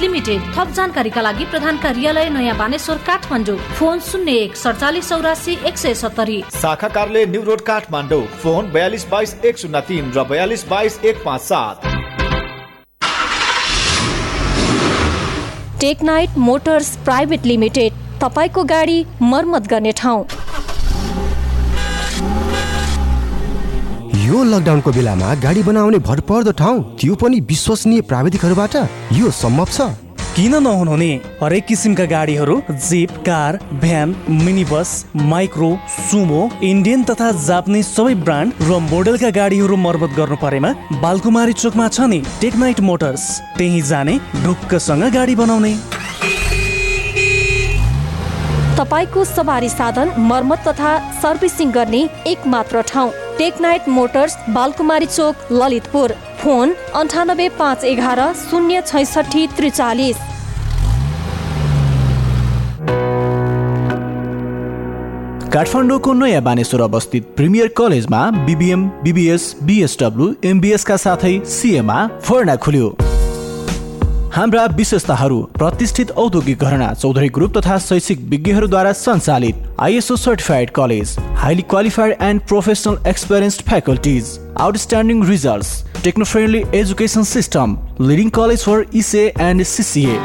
लिमिटेड थप जानकारीका लागि प्रधान कार्यालय नयाँ बानेश्वर काठमाडौँ फोन शून्य एक सडचालिस चौरासी एक सय सत्तरी। शाखा कार्यालय न्यू रोड काठमाडौँ फोन बयालिस बाइस एक शून्य तिन र बयालिस बाइस एक पाँच सात। टेकनाइट मोटर्स प्राइभेट लिमिटेड तपाईँको गाडी मर्मत गर्ने ठाउँ। यो लकडाउनको बेलामा गाडी बनाउने भरपर्दो ठाउँ त्यो पनि विश्वसनीय प्राविधिकहरूबाट यो सम्भव छ। किन नहुनु नि हरेक किसिमका गाडीहरू jeep car van mini bus micro Sumo Indian तथा जापानिज सबै ब्रान्ड र मोडलका गाडीहरू मर्मत गर्नु परेमा बालकुमारी चोकमा छ नि टेकनाइट मोटर्स। त्यही जाने ढुक्कसँग गाडी बनाउने। तपाईँको सवारी साधन मर्मत तथा सर्भिसिङ गर्ने एक मात्र ठाउँ। Techknight motors Balkumari Chowk Lalitpur. Phone अन्ठानब्बे पाँच एघार शून्य छैसठी त्रिचालिस। काठमाडौँको नयाँ बानेश्वर अवस्थित प्रिमियर कलेजमा बिबिएम बिबिएस एमबिएसका साथै सिएमा फर्ना खुल्यो। हाम्रा विशेषताहरू प्रतिष्ठित औद्योगिक घरना चौधरी ग्रुप तथा शैक्षिक विज्ञहरूद्वारा सञ्चालित ISO certified college highly qualified and professional experienced faculties outstanding results techno friendly education system leading college for ECA and CCA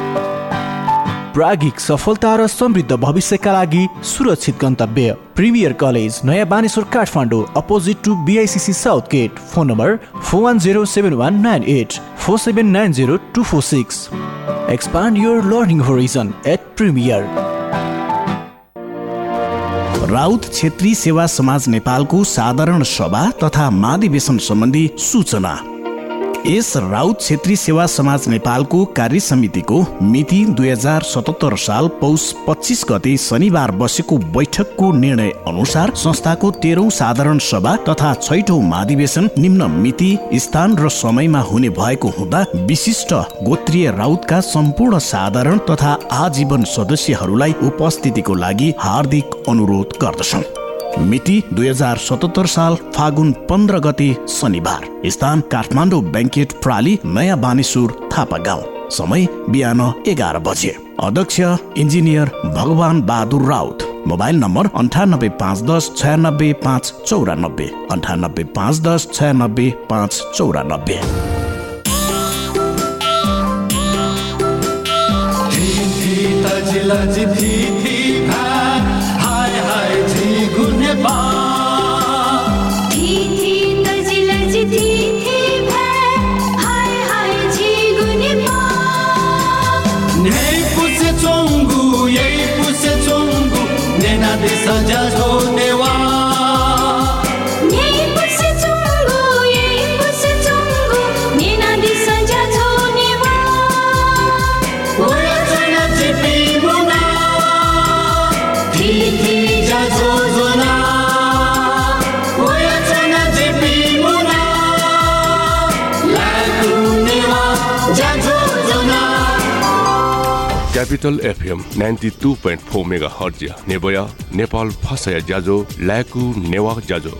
प्रागिक सफलता र समृद्ध भविष्यका लागि सुरक्षित गन्तव्य। प्रिमियर कलेज नयाँ Baneshwor Kathmandu opposite to BICC south gate. Phone number four one zero seven one nine eight four seven nine zero two four six. Expand your learning horizon at premier Raut Chhetri Seva Samaj नेपालको साधारण सभा तथा महाधिवेशन सम्बन्धी सूचना। यस राउत क्षेत्री सेवा समाज नेपालको कार्य समितिको मिति दुई हजार सतहत्तर साल पौष पच्चिस गते शनिबार बसेको बैठकको निर्णय अनुसार संस्थाको तेह्रौं साधारण सभा तथा छैठौं महाधिवेशन निम्न मिति स्थान र समयमा हुने भएको हुँदा विशिष्ट गोत्रीय राउतका सम्पूर्ण साधारण तथा आजीवन सदस्यहरूलाई उपस्थितिको लागि हार्दिक अनुरोध गर्दछौँ मिति दुई हजार सतहत्तर साल फागुन पन्ध्र गते शनिबार। स्थान काठमाडौँ ब्याङ्केट प्राली नयाँ बानेश्वर थापा गाउँ। समय बिहान एघार बजे। अध्यक्ष इन्जिनियर भगवान बहादुर राउत। मोबाइल नम्बर अन्ठानब्बे पाँच दस छयानब्बे पाँच चौरानब्बे। अन्ठानब्बे पाँच दस छयानब्बे पाँच चौरानब्बे। तजिलज थी capital FM ninety two point four megahertz नेबया Nepal फसया ज्याजो ल्याकु नेवा ज्याजो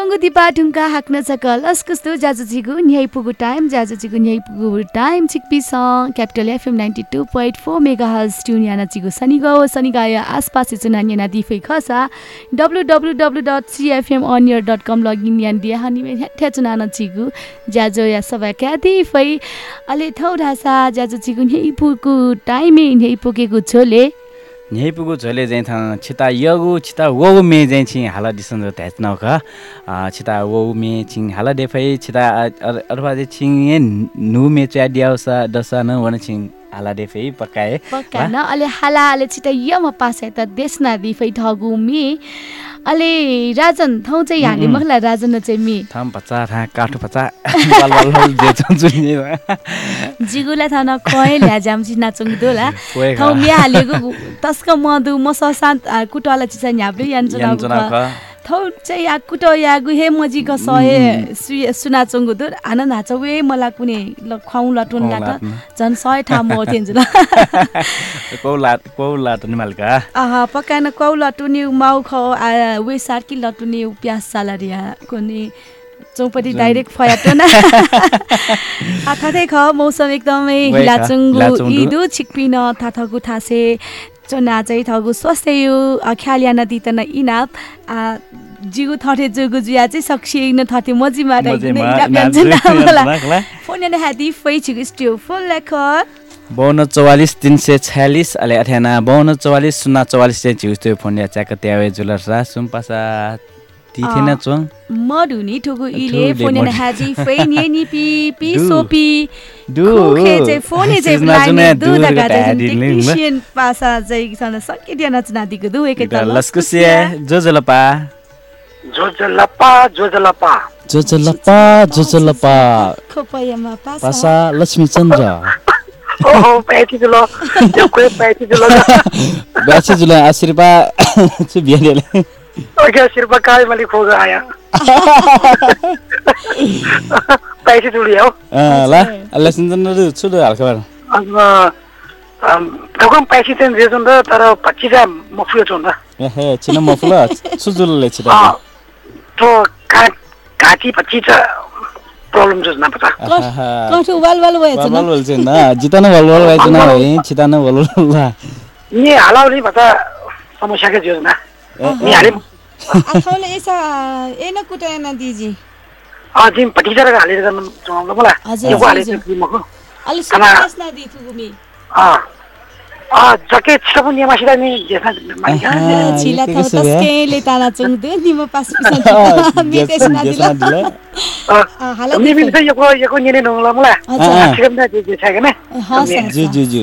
तुगु निकङ्गु दिपा ढुङ्गा हाक्न सकल अस्कस्तो जाजु जिगु न्याइ पुगु टाइम जाजु जिगु न्याइ पुगु टाइम छिकपी स capital FM ninety two point four megahertz tune याना चिगु सनिगौ सनिगाय आसपास चुना याना दिफै खसा। W W W dot CFM online dot com login यान दिया हनि ह्याठ्या चुनान जाजो या सबै क्या दिफै अले थौ ढासा जाजु चिगु न्याइ पुगु टाइमे न्याइ पुगेको छोले। न्याय पुगु झोले चाहिँ था छिता यगु छिता वो मे चाहिँ छि हाला दिसन जो त्याच नौ का छिता वो मे छिङ हाला देफै छिता चाहिँ छिङ नु मे च्या दियाउसा दसा न वन छिङ हाला देफै पकाए पक्का न अले हाला अले छिटै यम पासे त देशना दिफै ठगु मी अले राजन थौ चाहिँ हाले। मखला राजन चाहिँ मी थाम पचा रा काठो पचा बल बल बल जे चन्चु नि जिगुला थाना खय ल्या जामसी नाचुङ दोला खा। मिया हालेगु तस्क मधु म सशान्त कुटला चिसा न्याब्ले यान्जना यान्जना खा। थौ चाहिँ या कुटो या गुहे मजी क सय सुय सुनाचुङ दुर। आन नाच वे मला कुने ल खुवाउ लटुन लाट। झन् सय ठाम म [LAUGHS] थिएन्छु ल पकान कौ लटुनी माउ ख वे सार्की लटुनी प्याज सालारिया कोनी चौपटी डाइरेक्ट फयाटोना। [LAUGHS] थाथै ख मौसम एकदमै हिलाचुङ्गु। इदु छिक्पिन थाथगु थासे। चोना चाहिँ थगु स्वास्थ्य ख्यालिया नदी त न इनाप। जिगु थठे जुगु जुया चाहिँ सक्सी न थथे मजिमा फोन हादी फै छिगु स्टिउ फुल लेख बाउन्न चौवालिस तिन सय छ्यालिस अहिले अठाना बाउन्न चौवालिस शून्य चौवालिस चाहिँ झिउस्तो फोन या च्याक त्यावे जुलर रा सुम्पासा मडुनी ठुगु इले फोन ने मडु। हाजी फै ने नि पी। सोपी [LAUGHS] दु। खुखे चाहिँ फोने ब्लाइन्ड जुना दु दुर दगा गटा चाहिँ दिले, ल। टेक्निशियन पासा चाहिँ सन सकिदिया नचना दिगु दु एकै त लस्कुसिया। जोजलपा। जोजलपा जोजलपा। जोजलपा जोजलपा। खोपयमा पासा। पासा लक्ष्मी चन्द्र ओहो पैँती जुलो। [LAUGHS] त्यो कोही पैँती जुलो ब्यासी [LAUGHS] जुल आशीर्वाद। छु बिहानीले ओके सिर्फ काय मैले खोज आया पैँती जुली हो ल लक्ष्मी चन्द्र छु हल्का अन्त ढोकम पैँती चाहिँ दिएछ नि त तर पच्चिस म फुयो छु नि त एहे छिन मफुल सुजुलले छिटा अँ, त्यो का घाँटी पच्चिस प्रब्लम छ न पचा कठु वाल वाल भएछ बल न बोल्छ न जितान बल बल गाइछ न भाइ छितान बल बल नि हालाउने भन्छ समस्याकै योजना नि हालिम आथौले एसा एन कुटाएन दिजी अँ जिम भतिजा हालेर गर्नु चलाउँदा मलाई हजुर, यो हजुर, हालेको हजुर। जिमको अलि खाना- सुन्नुहोस् न दि थुगुमी अँ अँ जके छिटो पनि नियमासित नि जेसमा छिला थौ तस्केले ताना चुङ दु निम पास पिसन मेटेस न दिला हाला निमिन चाहिँ यो यो निने नहुला मलाई हजुर। छिटो पनि जे छ भने हस् जु जु जु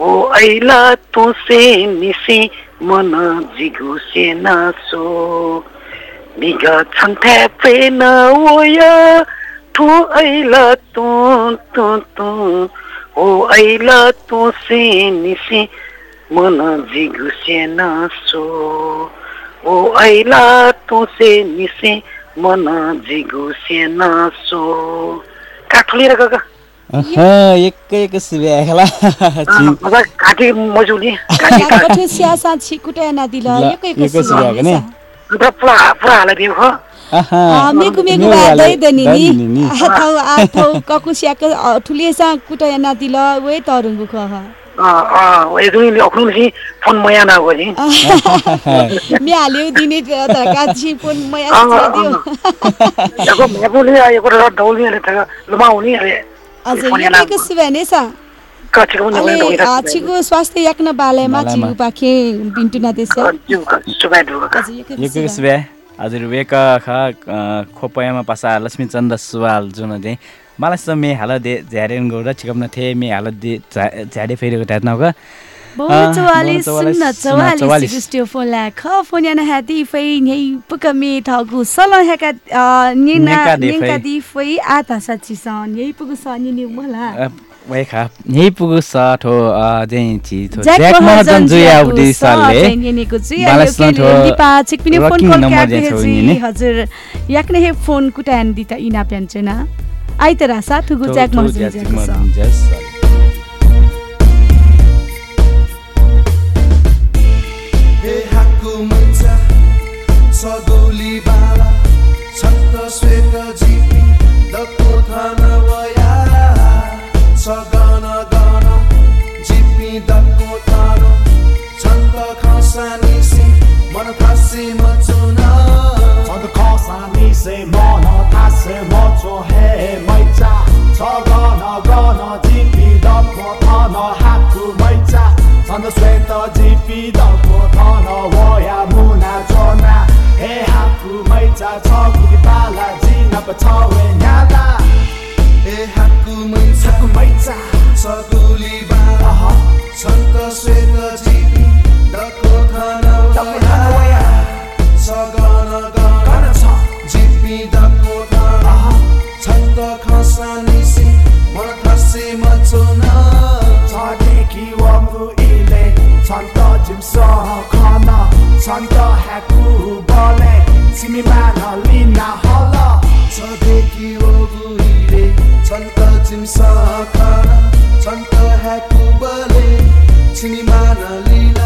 ओ ऐला तोसे निसे मन जिगुसे नासो बिगा छन्थे पेन ओया ठो ऐला तो तो तो। ओ ऐला तोसे निसे मन जिगुसे नासो ओ ऐला तोसे निसे मन जिगुसे नासो काठ लिएर गएको [LAUGHS] एकै एकै सिब्याला मजा घाँटी मजुली। कठे स्यासा छिकुटे नदिल नि। पुरा पुरा पुरा हालिदियो हो मेगु मेगु बादै दनि नि। आथौ आथौ ठुलिएसा कुटे नदिल वे तरुङ्गु ख फोन मया मे हाल्यो दिने मया दियो अरे अरे। हजुर सा स्वास्थ्य याक्न पाखे वेक ख खोपयामा पासा लक्ष्मीचन्द्र सुवाल जुन चाहिँ मलाई चाहिँ मे हाल दे झ्यारेन गएर छिकप्न थिएँ मे हाल दे झ्याडे फेरि उठाएर नग Bố chawali sunna chawali sigustio phone la kho phone yana hati fai nhei puka mi thau gu solo heka nina ninka di fai ata sachi son nhei puku son ni mala वे खा यही पुगु चाहिँ छि jack महजन जुया उडी सरले जुया दिपा छिक पिने phone call के जी हजुर याकने हे फोन कुटान दिता इना सा थुगु ज्याक महजन ज्याक जिना पछावे Annalena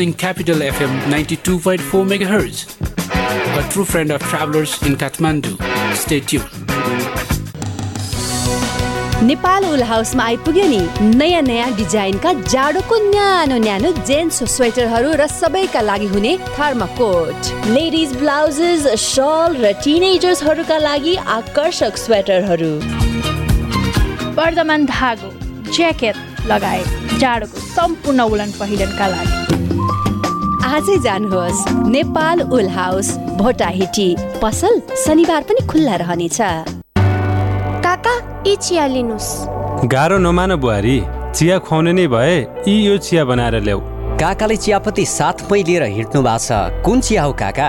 listening Capital FM 92.4 MHz, a true friend of travelers in Kathmandu. Stay tuned. Nepal wool हाउसमा आइपुग्यो नि। नयाँ नयाँ डिजाइनका जाडोको न्यानो न्यानो जेन्ट्स स्वेटरहरू र सबैका लागि हुने थर्माकोट। लेडिज ब्लाउजेस सल र टिनेजर्सहरूका लागि आकर्षक स्वेटरहरू। वर्धमान धागो ज्याकेट लगायत जाडोको सम्पूर्ण उलन पहिरनका लागि। आजै जानुहोस्। Nepal wool house Bhotahity. पसल शनिबार पनि खुल्ला रहनेछ। काका यी चिया लिनुहोस्। गाह्रो नमान बुहारी चिया खुवाउने नै भए यी यो चिया बनाएर ल्याऊ। काकाले चियापत्ती साथमै लिएर हिँड्नु भएको छ। कुन चिया हो काका?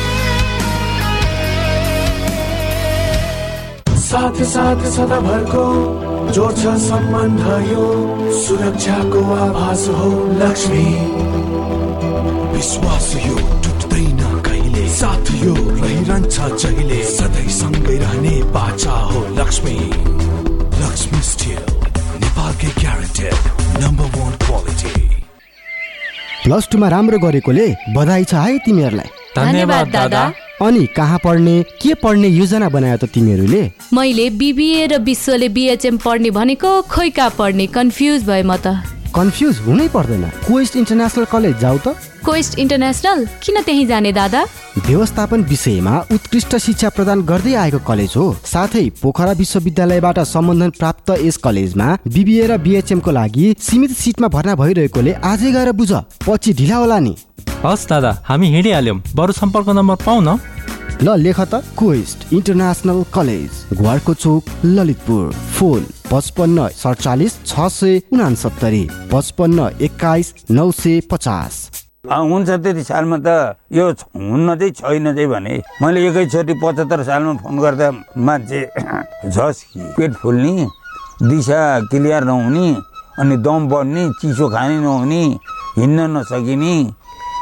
साथ साथ सदाभरको जोड्छ सम्बन्ध यो सुरक्षाको आभास हो लक्ष्मी। विश्वास यो टुट्दैन कहिले? साथ यो रहिरहन्छ जहिले? सधैँ सँगै रहने बाचा हो लक्ष्मी। लक्ष्मी स्टिल नेपालकै guaranteed number one quality plus टूमा राम्रो गरेकोले बधाई छ है तिमीहरूलाई। धन्यवाद, दादा। अनि कहाँ पढ्ने के पढ्ने योजना बनायो त तिमीहरूले? मैले बिबिए र विश्वले बिएचएम पढ्ने भनेको खोइ कहाँ पढ्ने कन्फ्युज भए म त। कन्फ्युज हुनै पर्दैन। क्वेस्ट इन्टरनेसनल कलेज जाऊ त। कोइस्ट इन्टरनेसनल किन त्यही जाने दादा? व्यवस्थापन विषयमा उत्कृष्ट शिक्षा प्रदान गर्दै आएको कलेज हो। साथै पोखरा विश्वविद्यालयबाट सम्बन्धन प्राप्त यस कलेजमा बिबिए र बिएचएम को लागि सीमित सिटमा भर्ना भइरहेकोले आजै गएर बुझ। पछि ढिला होला नि। हस् दादा हामी हिँडिहाल्यौँ। बरु सम्पर्क नम्बर पाउन। ल लेख त। क्वेस्ट इन्टरनेसनल कलेज घरको चोक ललितपुर। फोन पचपन्न सडचालिस छ सय उनासत्तरी। पचपन्न एक्काइस नौ सय पचास। हुन्छ त्यति सालमा त यो हुन्न चाहिँ छैन चाहिँ भने मैले एकैचोटि पचहत्तर सालमा फोन गर्दा मान्छे [CLEARS THROAT] झस् कि पेट फुल्ने दिशा क्लियर नहुने अनि दम बढ्ने चिसो खाने नहुने हिँड्न नसकिने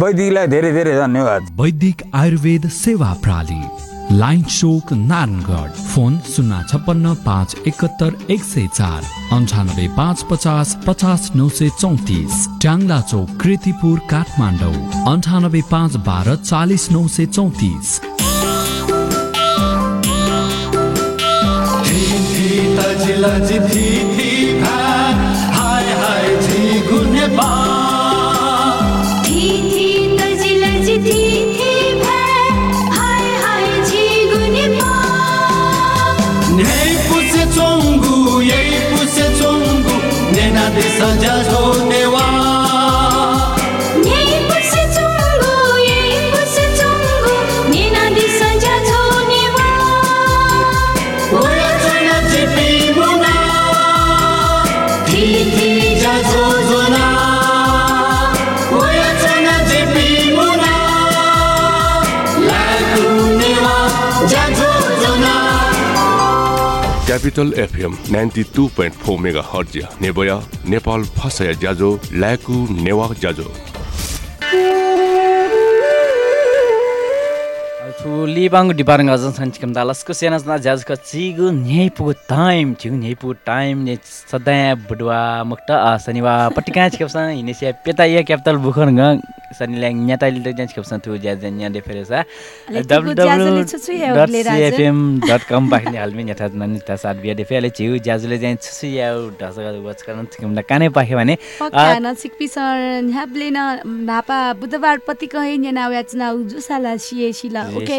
वैदिकलाई धेरै धेरै धन्यवाद। वैदिक आयुर्वेद सेवा प्रणाली लाइन चोक नारायणगढ फोन शून्य छप्पन्न पाँच एकहत्तर एक सय चार अन्ठानब्बे पाँच पचास पचास नौ सय चौतिस ट्याङ्ला चौक कृतिपुर काठमाडौँ अन्ठानब्बे पाँच बाह्र चालिस नौ सय चौतिस। सजा सोने capital FM ninety two point four megahertz नेबया Nepal फसया ज्याजो ल्याकु नेवा ज्याजो jaz ka chigu nyai pu time chigu nyai pu time ne sada budwa mukta asaniwa patika chikam san ini sia peta ya capital bukhar nga Sunny ल्याङ न्याता litre जान्छ खेप्छ थु ज्या ज्या न्या देफेरे सा Ale tugu ज्याजले छुछु या उगले राजा। www.cfm.com बाख्ने हालमे न्याता ननि ता साथ बिया देफे अले छिउ ज्याजुले चाहिँ छुसु या ढसगा वच करन थिकमला काने पाखे भने पक्का न सिकपिसर ह्याब्ले न नापा बुधबार पति कहे न्या नाउ याचना जुसाला सिए सिला। ओके।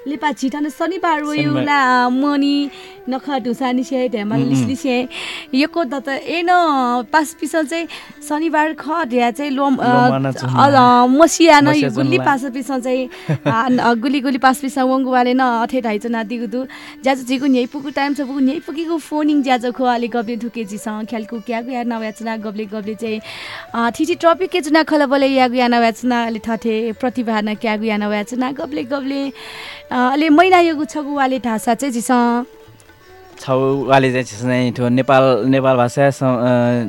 लिपा छिटन शनिबार शनिबार। युला मनी नख ढुसानी से ढ्यामा उम्, उम्। लिसली से यको त त ए न पास पिसल चाहिँ शनिबार ख ढ्या चाहिँ लोम। मसिया न मसिया गुल्ली। पास पिसल चाहिँ गुली गुली पास पिसा वङ्गुवाले न अठे ढाइचो नादिगु दु ज्याजो जिगु न्याइ पुगु टाइम छ पुगु न्याइ पुगेको फोनिङ ज्याजो खो अलि गब्ले ढुके जिसँग ख्यालकु क्यागु या नव्याचना गब्ले गब्ले चाहिँ ठिठी ट्रपिक के चुना खला बोले यागु या नव्याचना अलि ठठे प्रतिभा न क्यागु या नव्याचना गब्ले गब्ले अ, अलि मैना योगु छगु वाले ढासा चाहिँ जिसँग छौ वाले चाहिँ छिस चाहिँ ठो नेपाल नेपाल भाषा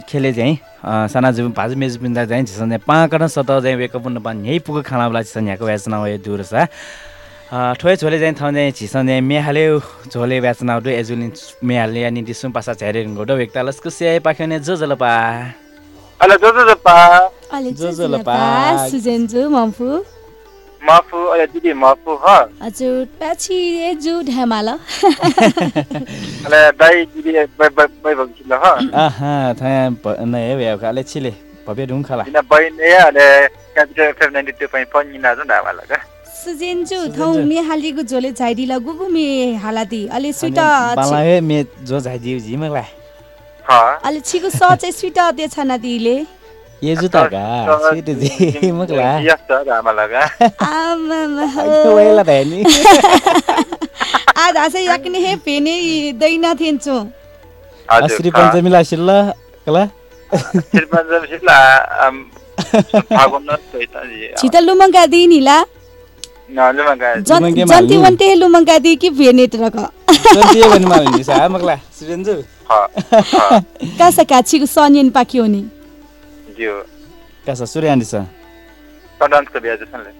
खेले चाहिँ अ, साना जुब भाजु मेजु पिन्दा चाहिँ छिस चाहिँ पाकन सत चाहिँ वेकअप न पान यही पुग खाना बेला छिस यहाँको व्याचना हो दूर सा अ, ठोय झोले चाहिँ ठाउँ चाहिँ छिस चाहिँ मेहाले झोले व्याचना हो एजुलिन मेहाले अनि दिसुम पासा झ्यारे गोडो वेक्तालस कुसे पाख्यो जो जलपा। जो जो चाहिँ लपा। सुजेन्जु मम्फु। Mafu ala didi mafu ha. हजुर पछि जु ढ्यामाल bai bang ha. आहा नै हे खाले छिले भव्य ढुङ खाला Ina bai ne ala capital FM 92.4 ni na zunda wala ka. सुजेन्जु थौ मे हालिगु झोले झाइदिला गुगु मे हालादी अलि स्विट बाला हे मे जो झाइदिउ झिमला Ha. अलि छिगु स चाहिँ स्विट दे छना दिले आमामा वेला त नि आज आसे याकने हे पेने दैना श्री का। पञ्चमीला शिल्ला कला दिनिला Na luma ka. जन्ती वन्ते लुमङ्गा दि कि रक सुरेन्जु. कासा का छिगु सनियन पाकियो नि Jiu. कासा सूर्यान्डी छ biya jasan le.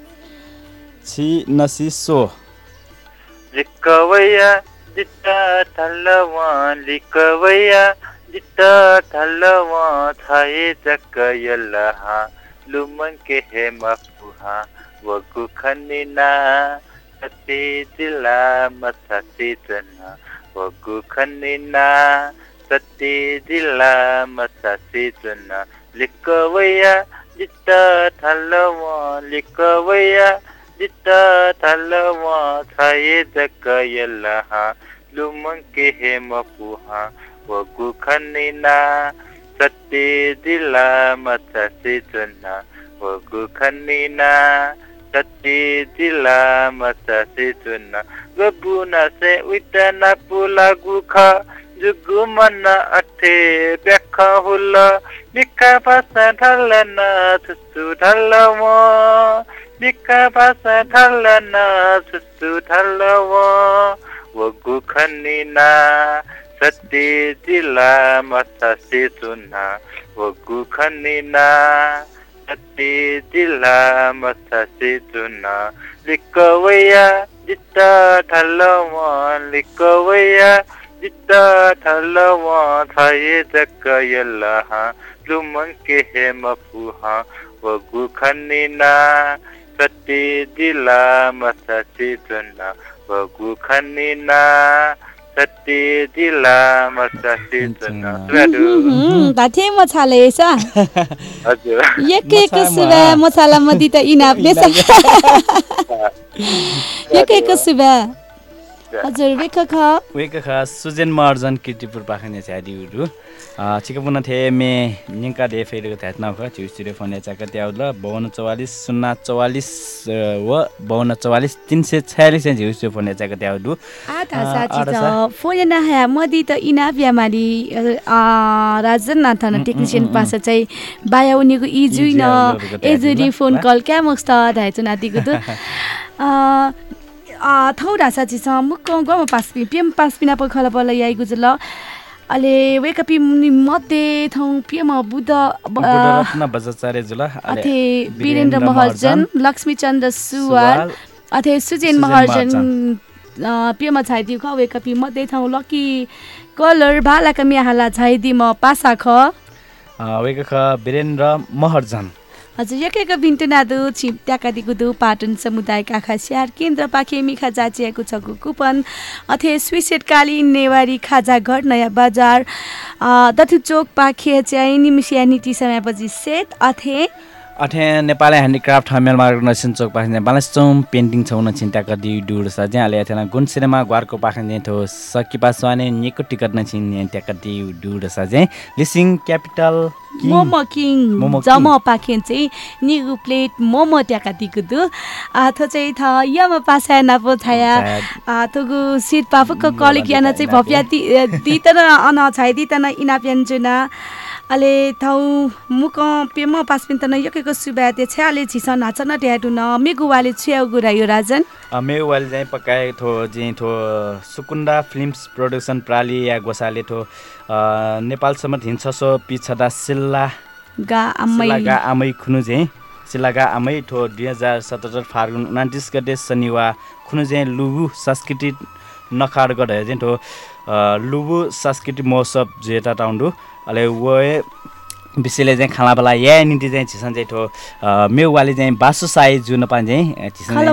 छि नसी सो लिकवैया जित्ता थल्लवा लिकवैया जित्ता थल्लवा थाये जक्क यल्लहा लुमन के हे मफुहा वगु खनिना सती जिला मसती जना वगु खनिना सती जिला मसती जना लिकवैया जित्ता थल्लवा लिकवैया जित्ता थल्लवा थाये जक्क यल्लहा लुमन के हे मफुहा वगु खनिना सत्य जिला मसती जना वगु खनिना सत्य जिला मसती जना गबुना से उइटना पुला गुखा जुगु मन अठे ब्याखा हुल्ला निका भाषा ढल्लना थुसु ढल्लवा निका भाषा ढल्लना थुसु ढल्लवा वगु खनिना सत्य जिला मसती चुना वगु खनिना सत्य जिला मसती चुना लिकवैया जित्ता ढल्लवा लिकवैया जित्ता ढल्लवा थाये जक्क यल्लहा लुमन के हे मफुहा वगु खनिना सत्य जिला मसती चुना वगु खनिना सत्य जिला मसती चुना दाथे मछाले सा हजुर एक एक सुबह मसाला मदी त इनापले एक एक हजुर सुजेन मार्जन किर्तिपुर पाखने छ्यादिउरु छिक पुन थे मे निङ्का दे थ्यात फोन बाउन्न चौवालिस शून्य चौवालिस व बाउन्न चौवालिस तिन सय छयालिस झिउ फोन फोन नहाया मदी त यामाली राजन नाथन टेक्निसियन पास चाहिँ बाया उनीको एजुरी फोन कल क्या मस्त धाइचु नातिको त। [LAUGHS] थौ ढासा चिस मुख गाउँमा पास पिएम पास पिना प खला पल याइ गुजुल। अले वेकपी मध्ये थौ पिएम बुद्ध बजाचार्य जुल अथे वीरेन्द्र महर्जन लक्ष्मी चन्द्र सुवाल अथे सुजेन महर्जन पिएम छाइदिउ ख वेकपी मध्ये थौ लकी कलर भालाका मियाहाला छाइदि म पासा ख वेक वीरेन्द्र महर्जन। हजुर यकैको बिन्टुनादु छिप ट्याकादी गुदु पाटन समुदाय काखा स्याहार केन्द्र पाखे मिखा जाचिएको छ कुपन अथे स्विसेट काली नेवारी खाजा घर नयाँ बजार दथु चोक पाखे चाहिँ निमिसिया नीति समयपछि सेट अथे अठे नेपाली ह्यान्डिक्राफ्ट हमेल मार्ग नसिन चोक पाखन बालाचौम पेन्टिङ छौ न चिन्ता कदि डुड स ज्या ले थेना गुन सिनेमा ग्वारको पाखन थो सकिपा स्वाने निको टिकट न छिन त्या कदि डुड स जे लिसिङ क्यापिटल। मोमो किङ जम पाखेन चाहिँ निगु प्लेट मोमो ट्याका दिगुदु आथो चाहिँ थ यम पासा नापो थाया। आथोगु सिट पाफुको कलिक याना चाहिँ भप्या ति दितन अन छाइ दितन अले थौ मुक पेम तन यकेको सुबा ते छ्याले छिस नाच न ट्याटु न मेगुवाले छ्याउ गुरायो राजन। मे वाले चाहिँ पकाए थो जे थो सुकुन्डा फिल्म्स प्रोडक्सन प्राली या गोसाले थो नेपालसम्म हिन्छ सो पिछदा सिल्ला गा आमै। सिल्लागा आमै खुनु चाहिँ सिल्लागा आमै थो दुई हजार सतहत्तर फाल्गुन उनातिस गते शनिबार खुनु चाहिँ लुबु सांस्कृतिक नखाड गढ चाहिँ लुबु सांस्कृतिक महोत्सव जेटा टाउन्डु अले वे विषयले चाहिँ खानाबला या निम्ति चाहिँ छिसन चाहिँ अ, मेवाले चाहिँ बासु साई जुन पान चाहिँ छिसन चाहिँ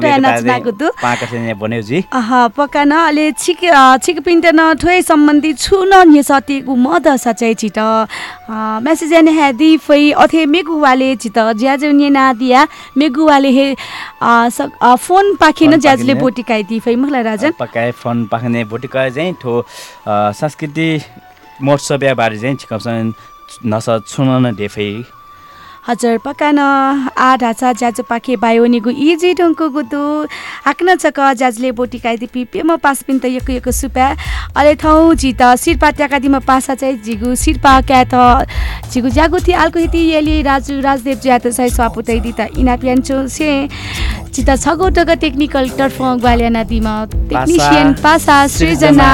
खालाबला। पाका चाहिँ भन्यो जी। अह पकान अले छिक छिक पिन्टन ठोय सम्बन्धी छु न नि सतेगु मद सचै छिट। मेसेज एन हेदी फै अथे मेगुवाले छिट। ज्याजु नि नादिया मेगुवाले हे फोन पाखिन ज्याजुले। बोटिकाइ दि फै। मुखला राजन। पकाए फन पाख्ने भोटिका चाहिँ ठो संस्कृति महोत्सव या बारे चाहिँ छिकाउँछन् नस छुन डेफै हजुर पकान आ ढाँचा ज्याजु पाखे बायोनिगु इजी ढङ्को गुदु। हाक्न चक ज्याजुले पिपे म पास पिन त यको यको सुपा अले थौ जी त सिरपा ट्याका दिमा पासा चाहिँ जिगु सिरपा क्या त? जिगु ज्यागु थि आल्को हिति येली राजु राजदेव ज्या त स्वापुतै दि त इना प्यान्चो से। चिता छगो टग टेक्निकल तर्फ ग्वालियाना दिमा टेक्निसियन पासा सृजना।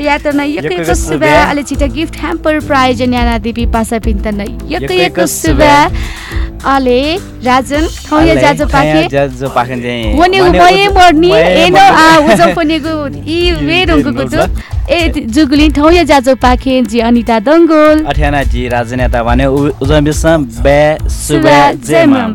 या त न यको यको सुबा अले छिटा गिफ्ट ह्याम्पर प्राइज न्याना देवी पासा न यको यको सुबा अले राजन थौ या जाजो पाखे? जाजो पाखे चाहिँ वनेगु मये मर्नी एनो आ [LAUGHS] उजो पनेगु इ वे रंगु गुदु ए जुगुली थौ या जाजो पाखे जी अनिता दंगोल। अठ्याना जी राजनेता भने उजम विश्व बे सुबे माम